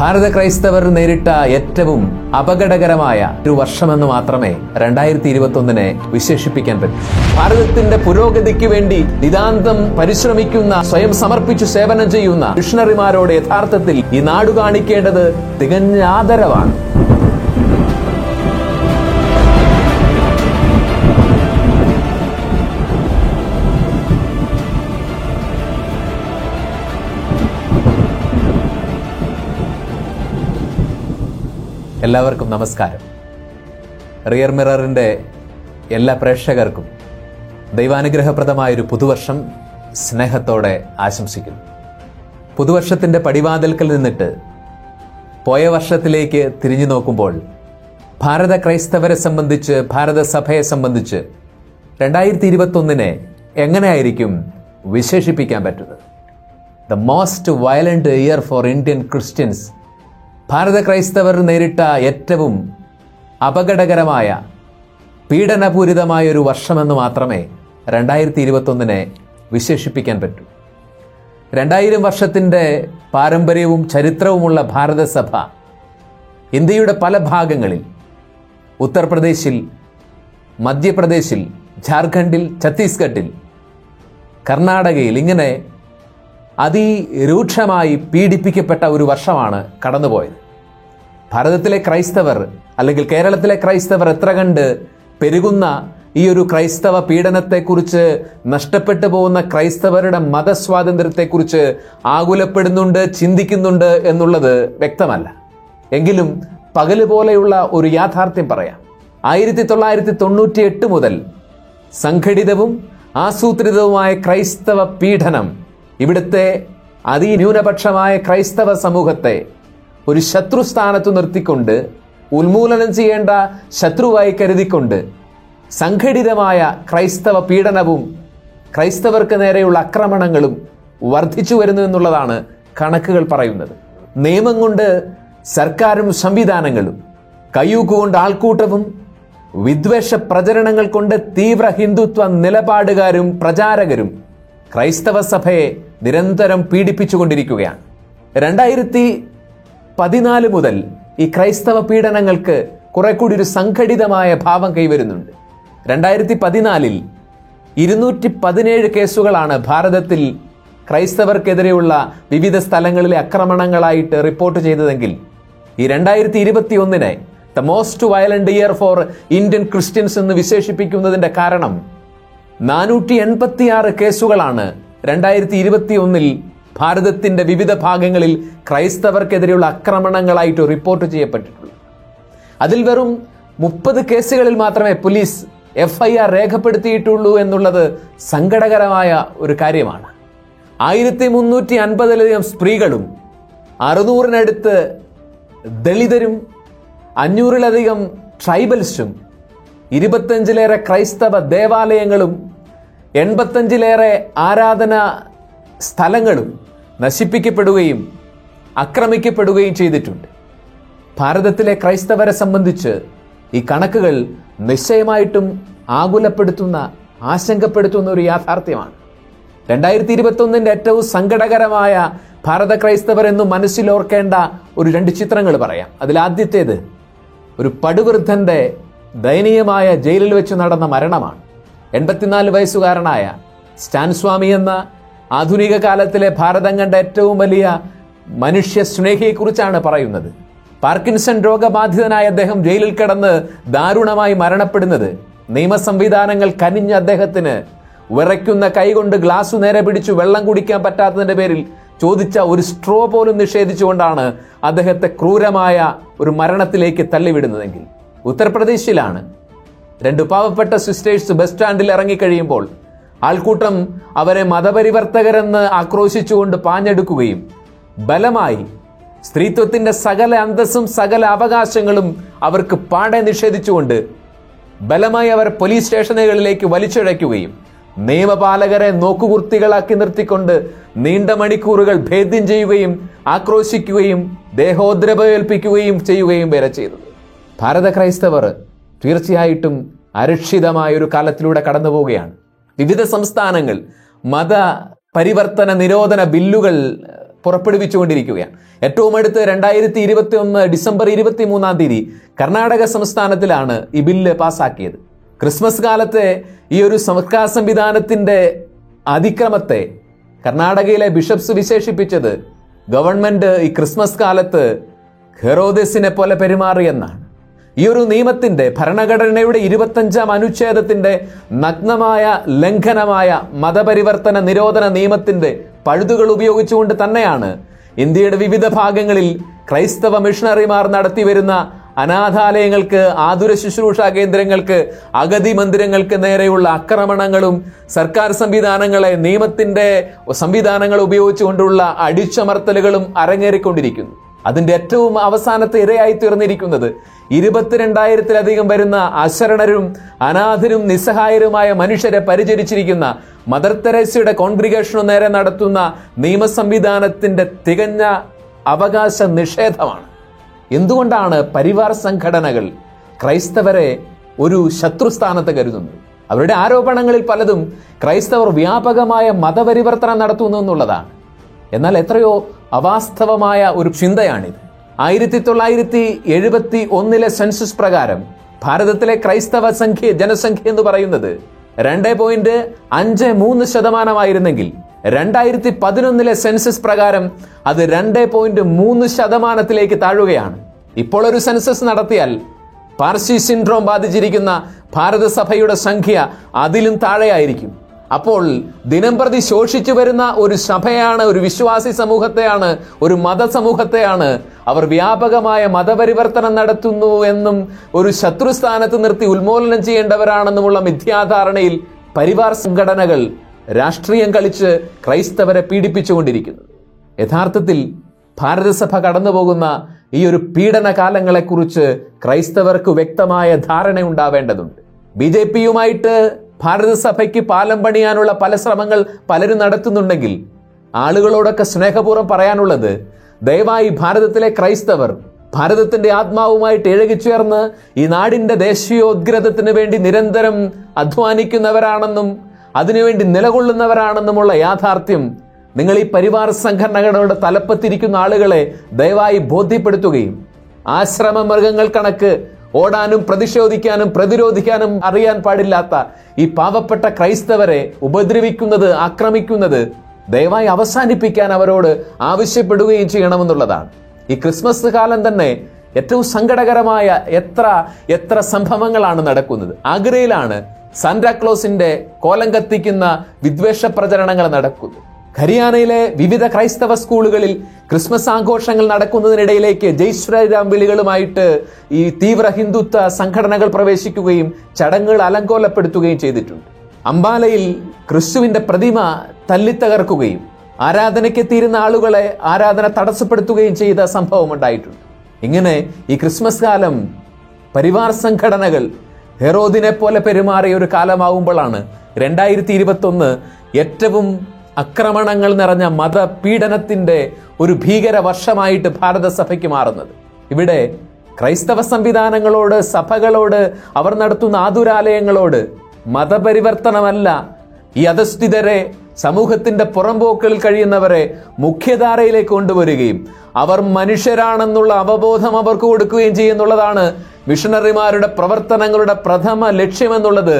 ഭാരത ക്രൈസ്തവർ നേരിട്ട ഏറ്റവും അപകടകരമായ ഒരു വർഷമെന്ന് മാത്രമേ രണ്ടായിരത്തി ഇരുപത്തി ഒന്നിനെ വിശേഷിപ്പിക്കാൻ പറ്റൂ. ഭാരതത്തിന്റെ പുരോഗതിക്ക് വേണ്ടി നിതാന്തം പരിശ്രമിക്കുന്ന സ്വയം സമർപ്പിച്ചു സേവനം ചെയ്യുന്ന മിഷണറിമാരോട് യഥാർത്ഥത്തിൽ ഈ നാട് കാണിക്കേണ്ടത് തികഞ്ഞ ആദരവാണ്. എല്ലാവർക്കും നമസ്കാരം. റിയർ മിററിന്റെ എല്ലാ പ്രേക്ഷകർക്കും ദൈവാനുഗ്രഹപ്രദമായൊരു പുതുവർഷം സ്നേഹത്തോടെ ആശംസിക്കുന്നു. പുതുവർഷത്തിന്റെ പടിവാതിൽക്കൽ നിന്നിട്ട് പോയ വർഷത്തിലേക്ക് തിരിഞ്ഞു നോക്കുമ്പോൾ ഭാരത ക്രൈസ്തവരെ സംബന്ധിച്ച് ഭാരത സഭയെ സംബന്ധിച്ച് രണ്ടായിരത്തി ഇരുപത്തൊന്നിനെ എങ്ങനെയായിരിക്കും വിശേഷിപ്പിക്കാൻ പറ്റുന്നത്? The most violent year for Indian Christians ഭാരത ക്രൈസ്തവർ നേരിട്ട ഏറ്റവും അപകടകരമായ പീഡനപൂരിതമായ ഒരു വർഷമെന്ന് മാത്രമേ രണ്ടായിരത്തി ഇരുപത്തൊന്നിനെ വിശേഷിപ്പിക്കാൻ പറ്റൂ. രണ്ടായിരം വർഷത്തിന്റെ പാരമ്പര്യവും ചരിത്രവുമുള്ള ഭാരതസഭ ഇന്ത്യയുടെ പല ഭാഗങ്ങളിൽ ഉത്തർപ്രദേശിൽ മധ്യപ്രദേശിൽ ജാർഖണ്ഡിൽ ഛത്തീസ്ഗഡിൽ കർണാടകയിൽ ഇങ്ങനെ അതിരൂക്ഷമായി പീഡിപ്പിക്കപ്പെട്ട ഒരു വർഷമാണ് കടന്നുപോയത്. ഭാരതത്തിലെ ക്രൈസ്തവർ അല്ലെങ്കിൽ കേരളത്തിലെ ക്രൈസ്തവർ എത്ര കണ്ട് പെരുകുന്ന ഈ ഒരു ക്രൈസ്തവ പീഡനത്തെക്കുറിച്ച് നഷ്ടപ്പെട്ടു പോകുന്ന ക്രൈസ്തവരുടെ മതസ്വാതന്ത്ര്യത്തെക്കുറിച്ച് ആകുലപ്പെടുന്നുണ്ട് ചിന്തിക്കുന്നുണ്ട് എന്നുള്ളത് വ്യക്തമല്ല. എങ്കിലും പകൽ പോലെയുള്ള ഒരു യാഥാർത്ഥ്യം പറയാം. ആയിരത്തി തൊള്ളായിരത്തി തൊണ്ണൂറ്റി എട്ട് മുതൽ സംഘടിതവും ആസൂത്രിതവുമായ ക്രൈസ്തവ പീഡനം ഇവിടുത്തെ അതിന്യൂനപക്ഷമായ ക്രൈസ്തവ സമൂഹത്തെ ഒരു ശത്രുസ്ഥാനത്ത് നിർത്തിക്കൊണ്ട് ഉന്മൂലനം ചെയ്യേണ്ട ശത്രുവായി കരുതിക്കൊണ്ട് സംഘടിതമായ ക്രൈസ്തവ പീഡനവും ക്രൈസ്തവർക്ക് നേരെയുള്ള ആക്രമണങ്ങളും വർദ്ധിച്ചു വരുന്നു എന്നുള്ളതാണ് കണക്കുകൾ പറയുന്നത്. നിയമം കൊണ്ട് സർക്കാരും സംവിധാനങ്ങളും കയ്യൂക്കുകൊണ്ട് ആൾക്കൂട്ടവും വിദ്വേഷ പ്രചരണങ്ങൾ കൊണ്ട് തീവ്ര ഹിന്ദുത്വ നിലപാടുകാരും പ്രചാരകരും ക്രൈസ്തവ സഭയെ നിരന്തരം പീഡിപ്പിച്ചുകൊണ്ടിരിക്കുകയാണ്. രണ്ടായിരത്തി പതിനാല് മുതൽ ഈ ക്രൈസ്തവ പീഡനങ്ങൾക്ക് കുറെ കൂടി ഒരു സംഘടിതമായ ഭാവം കൈവരുന്നുണ്ട്. രണ്ടായിരത്തി പതിനാലിൽ ഇരുന്നൂറ്റി പതിനേഴ് കേസുകളാണ് ഭാരതത്തിൽ ക്രൈസ്തവർക്കെതിരെയുള്ള വിവിധ സ്ഥലങ്ങളിലെ ആക്രമണങ്ങളായിട്ട് റിപ്പോർട്ട് ചെയ്തതെങ്കിൽ ഈ രണ്ടായിരത്തി ഇരുപത്തി ഒന്നിനെ the most violent year for Indian Christians എന്ന് വിശേഷിപ്പിക്കുന്നതിന്റെ കാരണം നാനൂറ്റി എൺപത്തിയാറ് കേസുകളാണ് രണ്ടായിരത്തി ഇരുപത്തി ഒന്നിൽ ഭാരതത്തിന്റെ വിവിധ ഭാഗങ്ങളിൽ ക്രൈസ്തവർക്കെതിരെയുള്ള ആക്രമണങ്ങളായിട്ട് റിപ്പോർട്ട് ചെയ്യപ്പെട്ടിട്ടുള്ളത് അതിൽ വെറും മുപ്പത് കേസുകളിൽ മാത്രമേ പോലീസ് എഫ് ഐ ആർ രേഖപ്പെടുത്തിയിട്ടുള്ളൂ എന്നുള്ളത് സങ്കടകരമായ ഒരു കാര്യമാണ്. ആയിരത്തി മുന്നൂറ്റി അൻപതിലധികം സ്ത്രീകളും അറുന്നൂറിനടുത്ത് ദളിതരും അഞ്ഞൂറിലധികം ട്രൈബൽസും ഇരുപത്തഞ്ചിലേറെ ക്രൈസ്തവ ദേവാലയങ്ങളും എൺപത്തഞ്ചിലേറെ ആരാധന സ്ഥലങ്ങളും നശിപ്പിക്കപ്പെടുകയും ആക്രമിക്കപ്പെടുകയും ചെയ്തിട്ടുണ്ട്. ഭാരതത്തിലെ ക്രൈസ്തവരെ സംബന്ധിച്ച് ഈ കണക്കുകൾ നിശ്ചയമായിട്ടും ആകുലപ്പെടുത്തുന്ന ആശങ്കപ്പെടുത്തുന്ന ഒരു യാഥാർത്ഥ്യമാണ്. രണ്ടായിരത്തി ഇരുപത്തൊന്നിന്റെ ഏറ്റവും സങ്കടകരമായ ഭാരത ക്രൈസ്തവർ എന്ന് മനസ്സിലോർക്കേണ്ട ഒരു രണ്ട് ചിത്രങ്ങൾ പറയാം. അതിൽ ആദ്യത്തേത് ഒരു പടുവൃദ്ധന്റെ ദയനീയമായ ജയിലിൽ വെച്ച് നടന്ന മരണമാണ്. എൺപത്തിനാല് വയസ്സുകാരനായ സ്റ്റാൻ സ്വാമി എന്ന ആധുനിക കാലത്തിലെ ഭാരതം കണ്ട ഏറ്റവും വലിയ മനുഷ്യ സ്നേഹിയെക്കുറിച്ചാണ് പറയുന്നത്. പാർക്കിൻസൺ രോഗബാധിതനായ അദ്ദേഹം ജയിലിൽ കിടന്ന് ദാരുണമായി മരണപ്പെടുന്നത്. നിയമ സംവിധാനങ്ങൾ കനിഞ്ഞ അദ്ദേഹത്തിന് വിറയ്ക്കുന്ന കൈകൊണ്ട് ഗ്ലാസ് നേരെ പിടിച്ചു വെള്ളം കുടിക്കാൻ പറ്റാത്തതിന്റെ പേരിൽ ചോദിച്ച ഒരു സ്ട്രോ പോലും നിഷേധിച്ചുകൊണ്ടാണ് അദ്ദേഹത്തെ ക്രൂരമായ ഒരു മരണത്തിലേക്ക് തള്ളിവിടുന്നതെങ്കിൽ. ഉത്തർപ്രദേശിലാണ് രണ്ട് പാവപ്പെട്ട സിസ്റ്റേഴ്സ് ബസ് സ്റ്റാൻഡിൽ ഇറങ്ങിക്കഴിയുമ്പോൾ ആൾക്കൂട്ടം അവരെ മതപരിവർത്തകരെന്ന് ആക്രോശിച്ചുകൊണ്ട് പാഞ്ഞെടുക്കുകയും ബലമായി സ്ത്രീത്വത്തിന്റെ സകല അന്തസ്സും സകല അവകാശങ്ങളും അവർക്ക് പാടെ നിഷേധിച്ചുകൊണ്ട് ബലമായി അവർ പോലീസ് സ്റ്റേഷനുകളിലേക്ക് വലിച്ചിഴയ്ക്കുകയും നിയമപാലകരെ നോക്കുകുർത്തികളാക്കി നിർത്തിക്കൊണ്ട് നീണ്ട മണിക്കൂറുകൾ ഭേദ്യം ചെയ്യുകയും ആക്രോശിക്കുകയും ദേഹോദ്രവേൽപ്പിക്കുകയും ചെയ്യുകയും വരെ ചെയ്തത് ഭാരത ക്രൈസ്തവർ തീർച്ചയായിട്ടും അരക്ഷിതമായ ഒരു കാലത്തിലൂടെ കടന്നു പോവുകയാണ്. വിവിധ സംസ്ഥാനങ്ങൾ മത പരിവർത്തന നിരോധന ബില്ലുകൾ പുറപ്പെടുവിച്ചുകൊണ്ടിരിക്കുകയാണ്. ഏറ്റവും അടുത്ത് രണ്ടായിരത്തി ഇരുപത്തി ഒന്ന് ഡിസംബർ ഇരുപത്തി മൂന്നാം തീയതി കർണാടക സംസ്ഥാനത്തിലാണ് ഈ ബില്ല് പാസ്സാക്കിയത് ക്രിസ്മസ് കാലത്തെ ഈ ഒരു സംസ്കാര സംവിധാനത്തിന്റെ അതിക്രമത്തെ കർണാടകയിലെ ബിഷപ്സ് വിശേഷിപ്പിച്ചത് ഗവൺമെന്റ് ഈ ക്രിസ്മസ് കാലത്ത് ഹെറോദസിനെ പോലെ പെരുമാറിയെന്നാണ്. ഈ ഒരു നിയമത്തിന്റെ ഭരണഘടനയുടെ ഇരുപത്തഞ്ചാം അനുച്ഛേദത്തിന്റെ നഗ്നമായ ലംഘനമായ മതപരിവർത്തന നിരോധന നിയമത്തിന്റെ പഴുതുകൾ ഉപയോഗിച്ചുകൊണ്ട് തന്നെയാണ് ഇന്ത്യയുടെ വിവിധ ഭാഗങ്ങളിൽ ക്രൈസ്തവ മിഷണറിമാർ നടത്തിവരുന്ന അനാഥാലയങ്ങൾക്ക് ആതുര ശുശ്രൂഷ കേന്ദ്രങ്ങൾക്ക് അഗതി മന്ദിരങ്ങൾക്ക് നേരെയുള്ള ആക്രമണങ്ങളും സർക്കാർ സംവിധാനങ്ങളെ നിയമത്തിന്റെ സംവിധാനങ്ങൾ ഉപയോഗിച്ചുകൊണ്ടുള്ള അടിച്ചമർത്തലുകളും അരങ്ങേറിക്കൊണ്ടിരിക്കുന്നു. അതിന്റെ ഏറ്റവും അവസാനത്തെ ഇരയായി തീർന്നിരിക്കുന്നത് ഇരുപത്തിരണ്ടായിരത്തിലധികം വരുന്ന അശരണരും അനാഥരും നിസ്സഹായരുമായ മനുഷ്യരെ പരിചരിച്ചിരിക്കുന്ന മദർ തെരേസയുടെ കോൺഗ്രിഗേഷനു നേരെ നടത്തുന്ന നിയമ സംവിധാനത്തിന്റെ തികഞ്ഞ അവകാശ നിഷേധമാണ്. എന്തുകൊണ്ടാണ് പരിവാർ സംഘടനകൾ ക്രൈസ്തവരെ ഒരു ശത്രുസ്ഥാനത്ത് കരുതുന്നത്? അവരുടെ ആരോപണങ്ങളിൽ പലതും ക്രൈസ്തവർ വ്യാപകമായ മതപരിവർത്തനം നടത്തുന്നു എന്നുള്ളതാണ്. എന്നാൽ എത്രയോ അവാസ്തവമായ ഒരു ചിന്തയാണിത്. ആയിരത്തി തൊള്ളായിരത്തി എഴുപത്തി ഒന്നിലെ സെൻസസ് പ്രകാരം ഭാരതത്തിലെ ക്രൈസ്തവ സംഖ്യ ജനസംഖ്യ എന്ന് പറയുന്നത് രണ്ട് പോയിന്റ് അഞ്ച് മൂന്ന് ശതമാനമായിരുന്നെങ്കിൽ രണ്ടായിരത്തി പതിനൊന്നിലെ സെൻസസ് പ്രകാരം അത് രണ്ട് പോയിന്റ് മൂന്ന് ശതമാനത്തിലേക്ക് താഴുകയാണ്. ഇപ്പോൾ ഒരു സെൻസസ് നടത്തിയാൽ പാർസി സിൻഡ്രോം ബാധിച്ചിരിക്കുന്ന ഭാരതസഭയുടെ സംഖ്യ അതിലും താഴെയായിരിക്കും. അപ്പോൾ ദിനംപ്രതി ശോഷിച്ചു വരുന്ന ഒരു സഭയാണ് ഒരു വിശ്വാസി സമൂഹത്തെയാണ് ഒരു മതസമൂഹത്തെയാണ് അവർ വ്യാപകമായ മതപരിവർത്തനം നടത്തുന്നു എന്നും ഒരു ശത്രുസ്ഥാനത്ത് നിർത്തി ഉന്മൂലനം ചെയ്യേണ്ടവരാണെന്നുമുള്ള മിഥ്യാധാരണയിൽ പരിവാർ സംഘടനകൾ രാഷ്ട്രീയം കളിച്ച് ക്രൈസ്തവരെ പീഡിപ്പിച്ചുകൊണ്ടിരിക്കുന്നു. യഥാർത്ഥത്തിൽ ഭാരതസഭ കടന്നുപോകുന്ന ഈ ഒരു പീഡന കാലങ്ങളെക്കുറിച്ച് ക്രൈസ്തവർക്ക് വ്യക്തമായ ധാരണ ഉണ്ടാവേണ്ടതുണ്ട് ബി ജെ പിയുമായിട്ട് ഭാരതസഭയ്ക്ക് പാലം പണിയാനുള്ള പല ശ്രമങ്ങൾ പലരും നടത്തുന്നുണ്ടെങ്കിൽ ആളുകളോടൊക്കെ സ്നേഹപൂർവം പറയാനുള്ളത് ദയവായി ഭാരതത്തിലെ ക്രൈസ്തവർ ഭാരതത്തിന്റെ ആത്മാവുമായിട്ട് ഇഴകിച്ചേർന്ന് ഈ നാടിന്റെ ദേശീയോദ്ഗ്രഥത്തിന് വേണ്ടി നിരന്തരം അധ്വാനിക്കുന്നവരാണെന്നും അതിനുവേണ്ടി നിലകൊള്ളുന്നവരാണെന്നുമുള്ള യാഥാർത്ഥ്യം നിങ്ങൾ ഈ പരിവാർ സംഘടനകളുടെ തലപ്പത്തിരിക്കുന്ന ആളുകളെ ദയവായി ബോധ്യപ്പെടുത്തുകയും ആശ്രമ മൃഗങ്ങൾ കണക്ക് ഓടാനും പ്രതിഷേധിക്കാനും പ്രതിരോധിക്കാനും അറിയാൻ പാടില്ലാത്ത ഈ പാവപ്പെട്ട ക്രൈസ്തവരെ ഉപദ്രവിക്കുന്നത് ആക്രമിക്കുന്നത് ദയവായി അവസാനിപ്പിക്കാൻ അവരോട് ആവശ്യപ്പെടുകയും ചെയ്യണമെന്നുള്ളതാണ്. ഈ ക്രിസ്മസ് കാലം തന്നെ ഏറ്റവും സങ്കടകരമായ എത്ര എത്ര സംഭവങ്ങളാണ് നടക്കുന്നത്. ആഗ്രയിലാണ് സാന്റാക്ലോസിന്റെ കോലം കത്തിക്കുന്ന വിദ്വേഷ പ്രചരണങ്ങൾ നടക്കുന്നത്. ഹരിയാനയിലെ വിവിധ ക്രൈസ്തവ സ്കൂളുകളിൽ ക്രിസ്മസ് ആഘോഷങ്ങൾ നടക്കുന്നതിനിടയിലേക്ക് ജയ് ശ്രീരാം വിളികളുമായിട്ട് ഈ തീവ്ര ഹിന്ദുത്വ സംഘടനകൾ പ്രവേശിക്കുകയും ചടങ്ങുകൾ അലങ്കോലപ്പെടുത്തുകയും ചെയ്തിട്ടുണ്ട്. അംബാലയിൽ ക്രിസ്തുവിന്റെ പ്രതിമ തല്ലിത്തകർക്കുകയും ആരാധനയ്ക്കെത്തിയിരുന്ന ആളുകളെ ആരാധന തടസ്സപ്പെടുത്തുകയും ചെയ്ത സംഭവം ഉണ്ടായിട്ടുണ്ട്. ഇങ്ങനെ ഈ ക്രിസ്മസ് കാലം പരിവാർ സംഘടനകൾ ഹെറോദിനെ പോലെ പെരുമാറിയ ഒരു കാലമാവുമ്പോഴാണ് രണ്ടായിരത്തി ഇരുപത്തി ഒന്ന് ഏറ്റവും ആക്രമണങ്ങൾ നിറഞ്ഞ മതപീഡനത്തിന്റെ ഒരു ഭീകര വർഷമായിട്ട് ഭാരതസഭയ്ക്ക് മാറുന്നത്. ഇവിടെ ക്രൈസ്തവ സംവിധാനങ്ങളോട് സഭകളോട് അവർ നടത്തുന്ന ആതുരാലയങ്ങളോട് മതപരിവർത്തനമല്ല. ഈ അധസ്ഥിതരെ സമൂഹത്തിന്റെ പുറംപോക്കളിൽ കഴിയുന്നവരെ മുഖ്യധാരയിലേക്ക് കൊണ്ടുവരികയും അവർ മനുഷ്യരാണെന്നുള്ള അവബോധം അവർക്ക് കൊടുക്കുകയും ചെയ്യുന്നുള്ളതാണ് മിഷണറിമാരുടെ പ്രവർത്തനങ്ങളുടെ പ്രഥമ ലക്ഷ്യമെന്നുള്ളത്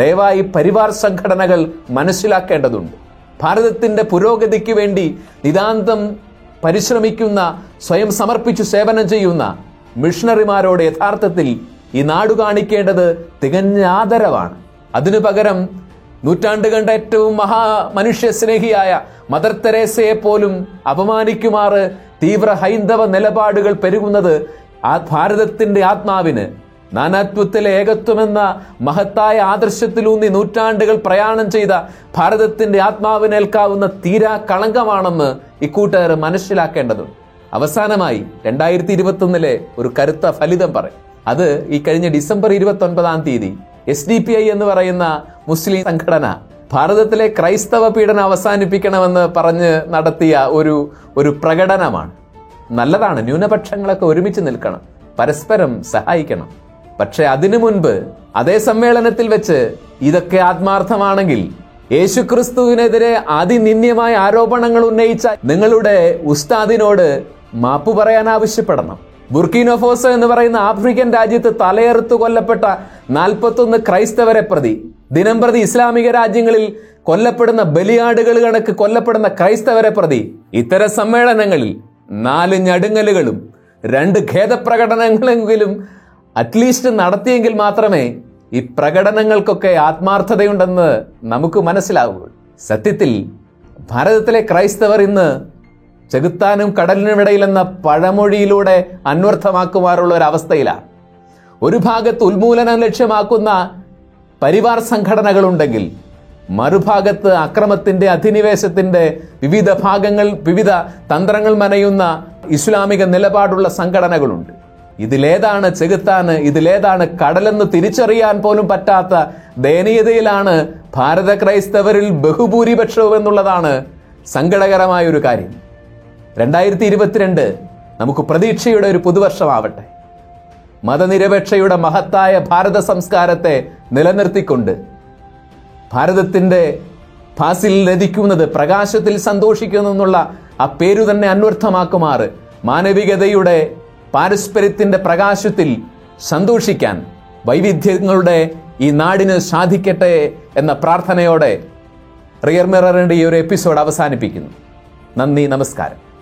ദയവായി പരിവാർ സംഘടനകൾ മനസ്സിലാക്കേണ്ടതുണ്ട്. ഭാരതത്തിന്റെ പുരോഗതിക്ക് വേണ്ടി നിതാന്തം പരിശ്രമിക്കുന്ന സ്വയം സമർപ്പിച്ച് സേവനം ചെയ്യുന്ന മിഷണറിമാരോട് യഥാർത്ഥത്തിൽ ഈ നാട് കാണിക്കേണ്ടത് തികഞ്ഞ ആദരവാണ്. അതിനു പകരം നൂറ്റാണ്ട് കണ്ട ഏറ്റവും മഹാ മനുഷ്യ സ്നേഹിയായ മദർ തെരേസയെ പോലും അപമാനിക്കുമാറ് തീവ്ര ഹൈന്ദവ നിലപാടുകൾ പെരുകുന്നത് ആ ഭാരതത്തിന്റെ ആത്മാവിന് നാനാത്വത്തിലെ ഏകത്വമെന്ന മഹത്തായ ആദർശത്തിലൂന്നി നൂറ്റാണ്ടുകൾ പ്രയാണം ചെയ്ത ഭാരതത്തിന്റെ ആത്മാവിനേൽക്കാവുന്ന തീരാ കളങ്കമാണെന്ന് ഇക്കൂട്ടുകാർ മനസ്സിലാക്കേണ്ടതുണ്ട്. അവസാനമായി രണ്ടായിരത്തി ഇരുപത്തൊന്നിലെ ഒരു കരുത്ത ഫലിതം പറയും. അത് ഈ കഴിഞ്ഞ ഡിസംബർ ഇരുപത്തി ഒൻപതാം തീയതി എസ് ഡി പി ഐ എന്ന് പറയുന്ന മുസ്ലിം സംഘടന ഭാരതത്തിലെ ക്രൈസ്തവ പീഡനം അവസാനിപ്പിക്കണമെന്ന് പറഞ്ഞ് നടത്തിയ ഒരു ഒരു പ്രകടനമാണ്. നല്ലതാണ് ന്യൂനപക്ഷങ്ങളൊക്കെ ഒരുമിച്ച് നിൽക്കണം പരസ്പരം സഹായിക്കണം. പക്ഷെ അതിനു മുൻപ് അതേ സമ്മേളനത്തിൽ വെച്ച് ഇതൊക്കെ ആത്മാർത്ഥമാണെങ്കിൽ യേശുക്രിസ്തുവിനെതിരെ അതിനിന്യമായ ആരോപണങ്ങൾ ഉന്നയിച്ച നിങ്ങളുടെ ഉസ്താദിനോട് മാപ്പ് പറയാൻ ആവശ്യപ്പെടണം. ബുർക്കിനോഫോസോ എന്ന് പറയുന്ന ആഫ്രിക്കൻ രാജ്യത്ത് തലയെറുത്ത് കൊല്ലപ്പെട്ട നാൽപ്പത്തൊന്ന് ക്രൈസ്തവരെ പ്രതി ദിനം പ്രതി ഇസ്ലാമിക രാജ്യങ്ങളിൽ കൊല്ലപ്പെടുന്ന ബലിയാടുകൾ കണക്ക് കൊല്ലപ്പെടുന്ന ക്രൈസ്തവരെ പ്രതി ഇത്തരം സമ്മേളനങ്ങളിൽ നാല് ഞടുങ്ങലുകളും രണ്ട് ഖേദപ്രകടനങ്ങളെങ്കിലും അറ്റ്ലീസ്റ്റ് നടത്തിയെങ്കിൽ മാത്രമേ ഈ പ്രകടനങ്ങൾക്കൊക്കെ ആത്മാർത്ഥതയുണ്ടെന്ന് നമുക്ക് മനസ്സിലാവുകയുള്ളൂ സത്യത്തിൽ ഭാരതത്തിലെ ക്രൈസ്തവർ ഇന്ന് ചെകുത്താനും കടലിനുമിടയിൽ എന്ന പഴമൊഴിയിലൂടെ അന്വർത്ഥമാക്കുവാറുള്ള ഒരു അവസ്ഥയിലാണ്. ഒരു ഭാഗത്ത് ഉന്മൂലനം ലക്ഷ്യമാക്കുന്ന പരിവാർ സംഘടനകളുണ്ടെങ്കിൽ മറുഭാഗത്ത് അക്രമത്തിന്റെ അധിനിവേശത്തിന്റെ വിവിധ ഭാഗങ്ങൾ വിവിധ തന്ത്രങ്ങൾ മനയുന്ന ഇസ്ലാമിക നിലപാടുള്ള സംഘടനകളുണ്ട്. ഇതിലേതാണ് ചെകുത്താന് ഇതിലേതാണ് കടലെന്ന് തിരിച്ചറിയാൻ പോലും പറ്റാത്ത ദയനീയതയിലാണ് ഭാരത ക്രൈസ്തവരിൽ ബഹുഭൂരിപക്ഷവും എന്നുള്ളതാണ് സങ്കടകരമായ ഒരു കാര്യം. രണ്ടായിരത്തി ഇരുപത്തിരണ്ട് നമുക്ക് പ്രതീക്ഷയുടെ ഒരു പുതുവർഷമാവട്ടെ. മതനിരപേക്ഷയുടെ മഹത്തായ ഭാരത സംസ്കാരത്തെ നിലനിർത്തിക്കൊണ്ട് ഭാരതത്തിന്റെ ഫാസിൽ ലതിക്കുന്നത് പ്രകാശത്തിൽ സന്തോഷിക്കുന്നു എന്നുള്ള ആ പേരു തന്നെ അന്വർത്ഥമാക്കുമാറ്. മാനവികതയുടെ പാരസ്പര്യത്തിന്റെ പ്രകാശത്തിൽ സന്തോഷിക്കാൻ വൈവിധ്യങ്ങളുടെ ഈ നാടിന് സാധിക്കട്ടെ എന്ന പ്രാർത്ഥനയോടെ റിയർ മിററിന്റെ ഈ ഒരു എപ്പിസോഡ് അവസാനിപ്പിക്കുന്നു. നന്ദി നമസ്കാരം.